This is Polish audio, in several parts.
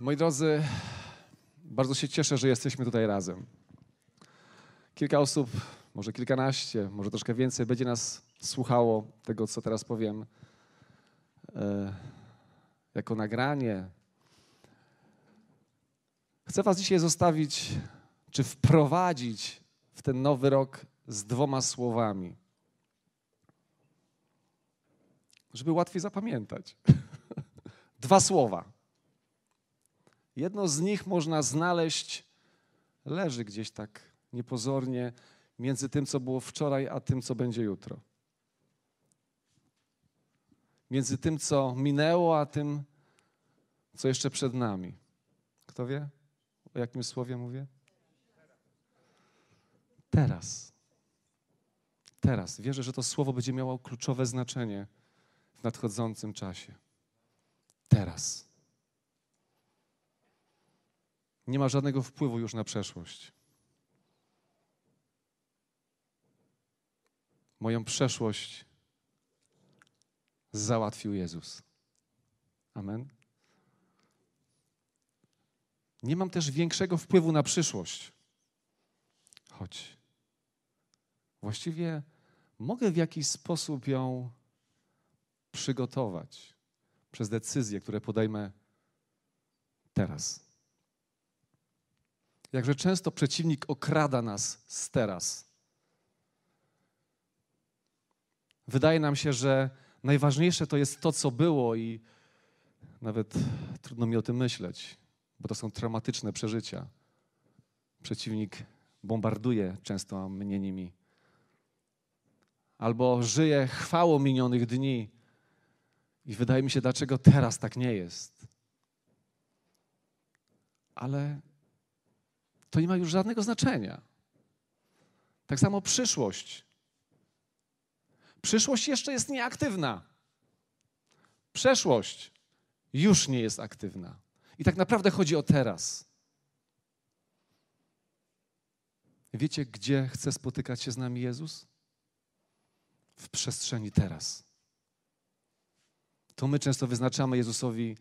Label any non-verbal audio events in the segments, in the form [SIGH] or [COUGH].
Moi drodzy, bardzo się cieszę, że jesteśmy tutaj razem. Kilka osób, może kilkanaście, może troszkę więcej, będzie nas słuchało tego, co teraz powiem, e, jako nagranie. Chcę Was dzisiaj zostawić, czy wprowadzić w ten nowy rok z dwoma słowami, żeby łatwiej zapamiętać. [LAUGHS] Dwa słowa. Jedno z nich można znaleźć, leży gdzieś tak niepozornie między tym, co było wczoraj, a tym, co będzie jutro. Między tym, co minęło, a tym, co jeszcze przed nami. Kto wie, o jakim słowie mówię? Teraz. Teraz. Wierzę, że to słowo będzie miało kluczowe znaczenie w nadchodzącym czasie. Teraz. Nie ma żadnego wpływu już na przeszłość. Moją przeszłość załatwił Jezus. Amen. Nie mam też większego wpływu na przyszłość. Choć właściwie mogę w jakiś sposób ją przygotować przez decyzje, które podejmę teraz. Jakże często przeciwnik okrada nas z teraz. Wydaje nam się, że najważniejsze to jest to, co było, i nawet trudno mi o tym myśleć, bo to są traumatyczne przeżycia. Przeciwnik bombarduje często mnie nimi. Albo żyje chwałą minionych dni i wydaje mi się, dlaczego teraz tak nie jest. Ale to nie ma już żadnego znaczenia. Tak samo przyszłość. Przyszłość jeszcze jest nieaktywna. Przeszłość już nie jest aktywna. I tak naprawdę chodzi o teraz. Wiecie, gdzie chce spotykać się z nami Jezus? W przestrzeni teraz. To my często wyznaczamy Jezusowi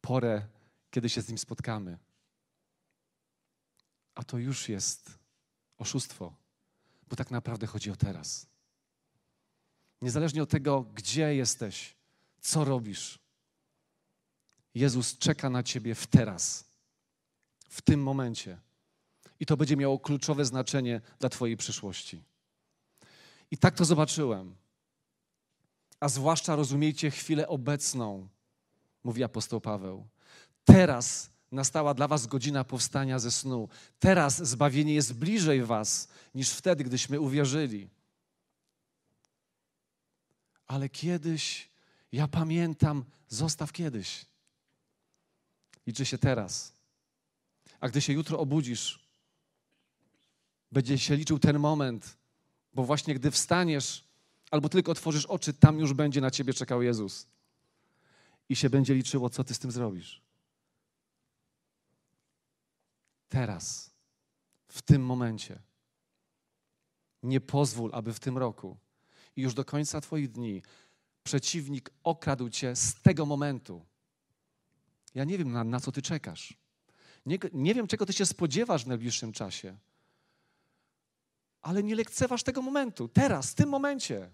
porę, kiedy się z Nim spotkamy. A to już jest oszustwo, bo tak naprawdę chodzi o teraz. Niezależnie od tego, gdzie jesteś, co robisz, Jezus czeka na ciebie w teraz, w tym momencie. I to będzie miało kluczowe znaczenie dla Twojej przyszłości. I tak to zobaczyłem. A zwłaszcza rozumiejcie chwilę obecną, mówi apostoł Paweł. Teraz nastała dla Was godzina powstania ze snu. Teraz zbawienie jest bliżej Was niż wtedy, gdyśmy uwierzyli. Ale kiedyś, ja pamiętam, zostaw kiedyś. Liczy się teraz. A gdy się jutro obudzisz, będzie się liczył ten moment, bo właśnie gdy wstaniesz, albo tylko otworzysz oczy, tam już będzie na ciebie czekał Jezus. I się będzie liczyło, co ty z tym zrobisz. Teraz, w tym momencie. Nie pozwól, aby w tym roku i już do końca Twoich dni przeciwnik okradł Cię z tego momentu. Ja nie wiem, na, na co Ty czekasz. Nie, nie wiem, czego Ty się spodziewasz w najbliższym czasie. Ale nie lekceważ tego momentu, teraz, w tym momencie.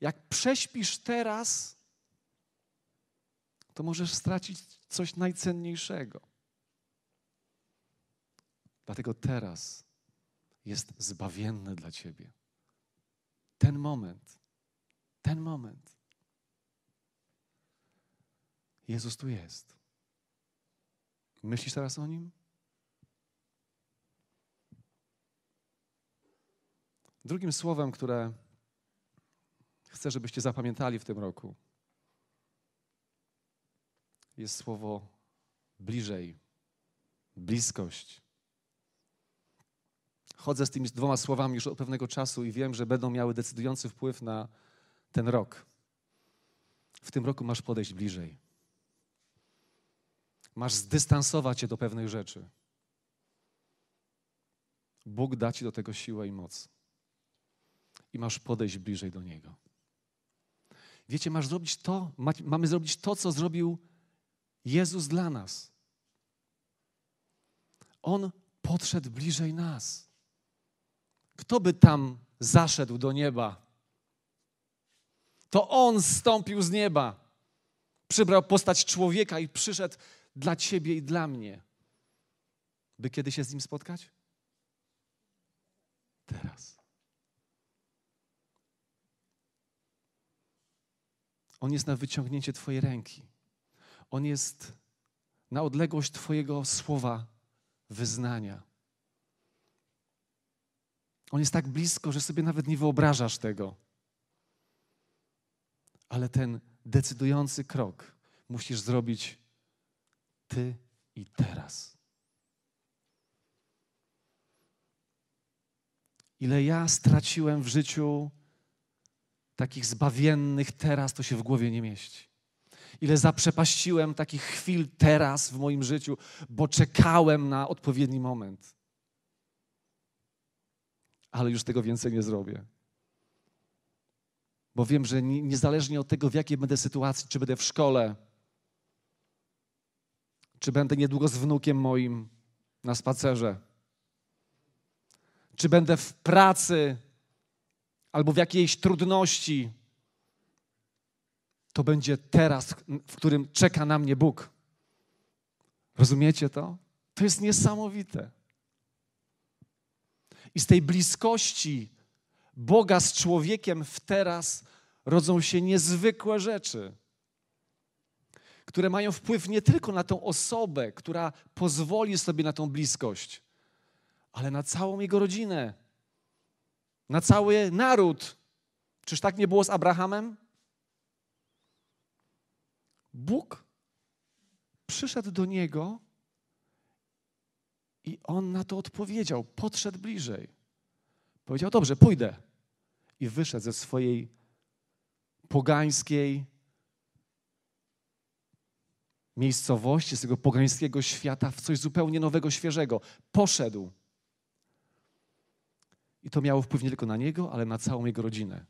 Jak prześpisz teraz, to możesz stracić coś najcenniejszego. Dlatego teraz jest zbawienny dla ciebie. Ten moment, ten moment. Jezus tu jest. Myślisz teraz o nim? Drugim słowem, które chcę, żebyście zapamiętali w tym roku, jest słowo bliżej, bliskość. Chodzę z tymi dwoma słowami już od pewnego czasu i wiem, że będą miały decydujący wpływ na ten rok. W tym roku masz podejść bliżej. Masz zdystansować się do pewnych rzeczy. Bóg da ci do tego siłę i moc. I masz podejść bliżej do Niego. Wiecie, masz zrobić to, mamy zrobić to, co zrobił Jezus dla nas. On podszedł bliżej nas. Kto by tam zaszedł do nieba? To On zstąpił z nieba, przybrał postać człowieka i przyszedł dla ciebie i dla mnie. By kiedy się z Nim spotkać? Teraz. On jest na wyciągnięcie Twojej ręki. On jest na odległość Twojego słowa wyznania. On jest tak blisko, że sobie nawet nie wyobrażasz tego. Ale ten decydujący krok musisz zrobić Ty i teraz. Ile ja straciłem w życiu takich zbawiennych teraz, to się w głowie nie mieści. Ile zaprzepaściłem takich chwil teraz w moim życiu, bo czekałem na odpowiedni moment. Ale już tego więcej nie zrobię. Bo wiem, że niezależnie od tego, w jakiej będę sytuacji, czy będę w szkole, czy będę niedługo z wnukiem moim na spacerze, czy będę w pracy albo w jakiejś trudności, to będzie teraz, w którym czeka na mnie Bóg. Rozumiecie to? To jest niesamowite. I z tej bliskości Boga z człowiekiem w teraz rodzą się niezwykłe rzeczy, które mają wpływ nie tylko na tą osobę, która pozwoli sobie na tą bliskość, ale na całą jego rodzinę, na cały naród. Czyż tak nie było z Abrahamem? Bóg przyszedł do niego i on na to odpowiedział, podszedł bliżej. Powiedział: Dobrze, pójdę. I wyszedł ze swojej pogańskiej miejscowości, z tego pogańskiego świata w coś zupełnie nowego, świeżego. Poszedł. I to miało wpływ nie tylko na niego, ale na całą jego rodzinę.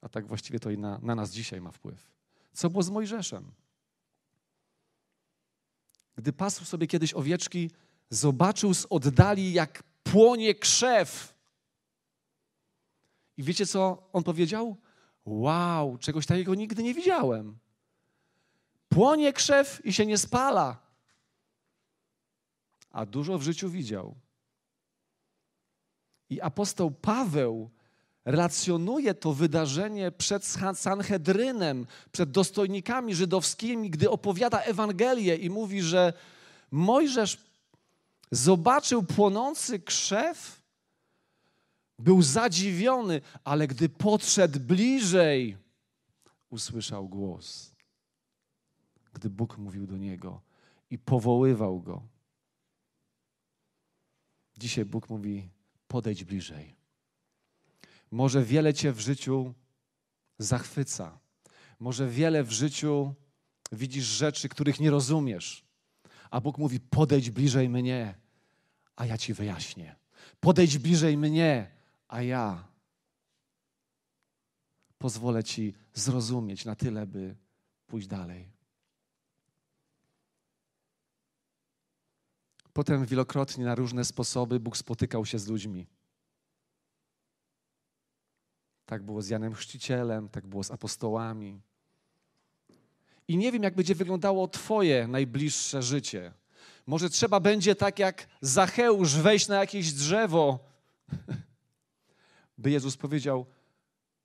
A tak właściwie to i na, na nas dzisiaj ma wpływ. Co było z Mojżeszem? Gdy pasł sobie kiedyś owieczki, zobaczył z oddali, jak płonie krzew. I wiecie, co on powiedział? Wow, czegoś takiego nigdy nie widziałem. Płonie krzew i się nie spala. A dużo w życiu widział. I apostoł Paweł relacjonuje to wydarzenie przed Sanhedrynem, przed dostojnikami żydowskimi, gdy opowiada Ewangelię i mówi, że Mojżesz zobaczył płonący krzew, był zadziwiony, ale gdy podszedł bliżej, usłyszał głos. Gdy Bóg mówił do niego i powoływał go. Dzisiaj Bóg mówi: podejdź bliżej. Może wiele Cię w życiu zachwyca. Może wiele w życiu widzisz rzeczy, których nie rozumiesz. A Bóg mówi: podejdź bliżej mnie, a ja Ci wyjaśnię. Podejdź bliżej mnie, a ja pozwolę Ci zrozumieć na tyle, by pójść dalej. Potem wielokrotnie na różne sposoby Bóg spotykał się z ludźmi. Tak było z Janem Chrzcicielem, tak było z apostołami. I nie wiem, jak będzie wyglądało Twoje najbliższe życie. Może trzeba będzie tak jak Zacheusz wejść na jakieś drzewo, [LAUGHS] by Jezus powiedział: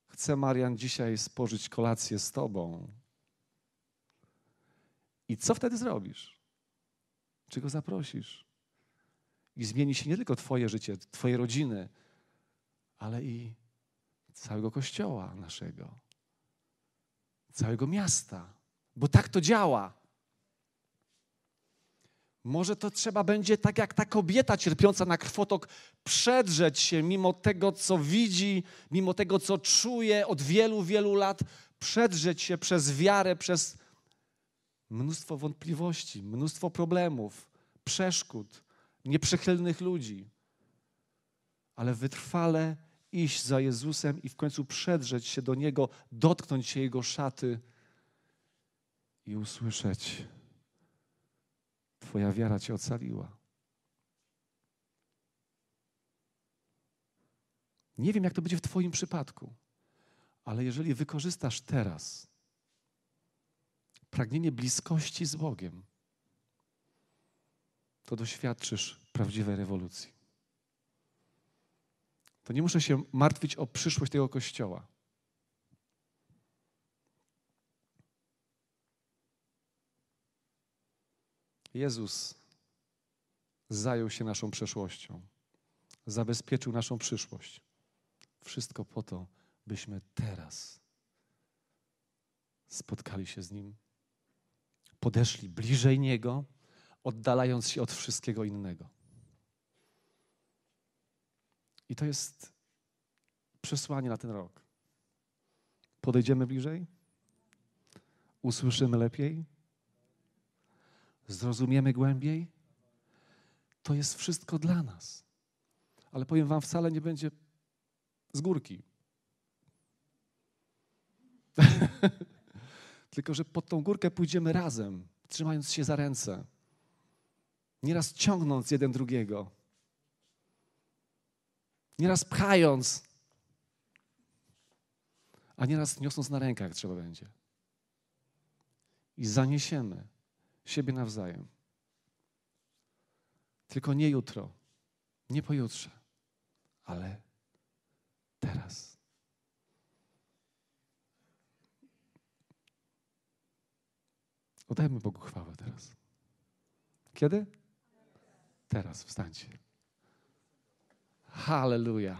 Chcę, Marian, dzisiaj spożyć kolację z Tobą. I co wtedy zrobisz? Czy go zaprosisz? I zmieni się nie tylko Twoje życie, Twoje rodziny, ale i całego kościoła naszego, całego miasta, bo tak to działa. Może to trzeba będzie, tak jak ta kobieta cierpiąca na krwotok, przedrzeć się mimo tego, co widzi, mimo tego, co czuje od wielu, wielu lat, przedrzeć się przez wiarę, przez mnóstwo wątpliwości, mnóstwo problemów, przeszkód, nieprzychylnych ludzi, ale wytrwale iść za Jezusem i w końcu przedrzeć się do Niego, dotknąć się Jego szaty i usłyszeć: Twoja wiara Cię ocaliła. Nie wiem, jak to będzie w Twoim przypadku, ale jeżeli wykorzystasz teraz pragnienie bliskości z Bogiem, to doświadczysz prawdziwej rewolucji. To nie muszę się martwić o przyszłość tego kościoła. Jezus zajął się naszą przeszłością, zabezpieczył naszą przyszłość. Wszystko po to, byśmy teraz spotkali się z Nim, podeszli bliżej Niego, oddalając się od wszystkiego innego. I to jest przesłanie na ten rok. Podejdziemy bliżej, usłyszymy lepiej, zrozumiemy głębiej. To jest wszystko dla nas. Ale powiem Wam, wcale nie będzie z górki. [LAUGHS] Tylko, że pod tą górkę pójdziemy razem, trzymając się za ręce, nieraz ciągnąc jeden drugiego, nieraz pchając, a nieraz niosąc na rękach, trzeba będzie. I zaniesiemy siebie nawzajem. Tylko nie jutro, nie pojutrze, ale teraz. Oddajmy Bogu chwałę teraz. Kiedy? Teraz, wstańcie. Hallelujah.